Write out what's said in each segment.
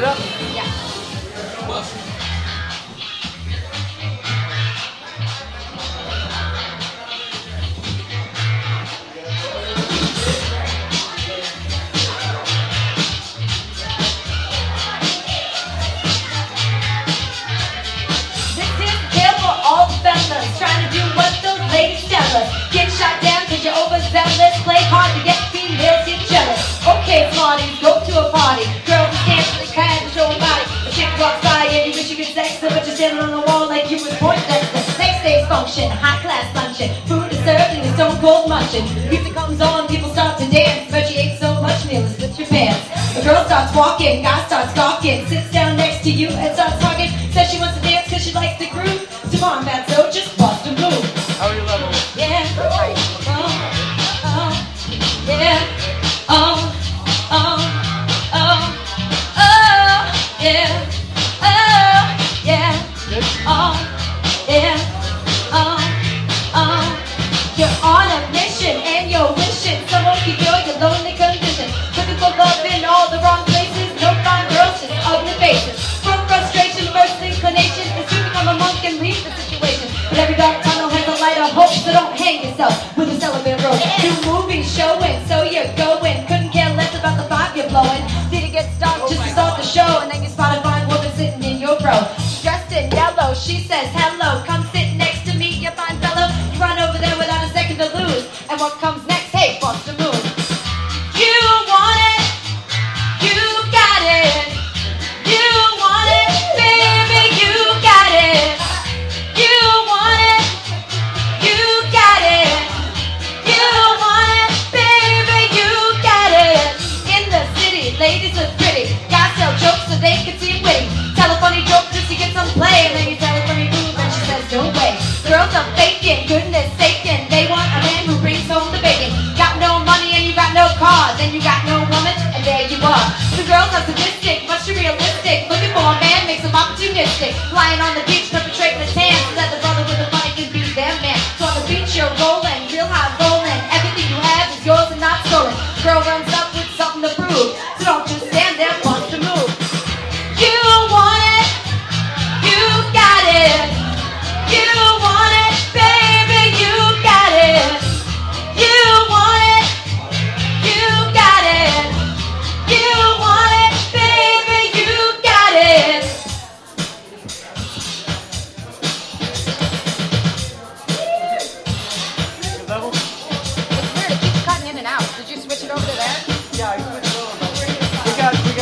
Dok. Ya. high class luncheon. Food is served in a stone cold mansion. Music comes on, people start to dance. But you ate so much, meal is with your pants. A girl starts walking, guy starts talking, sits down next to you and starts talking. Come sit next to me, you fine fellow. You run over there without a second to lose. And what comes next? Hey, bust a move. You want it. You got it. You want it, baby. You got it. You want it. You got it. You want it, baby. You got it. In the city, ladies are pretty. Guys tell jokes so they can seem witty. Tell a funny joke just to get some play.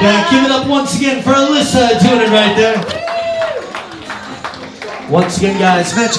Give it up once again for Alissa doing it right there. Once again, guys, match.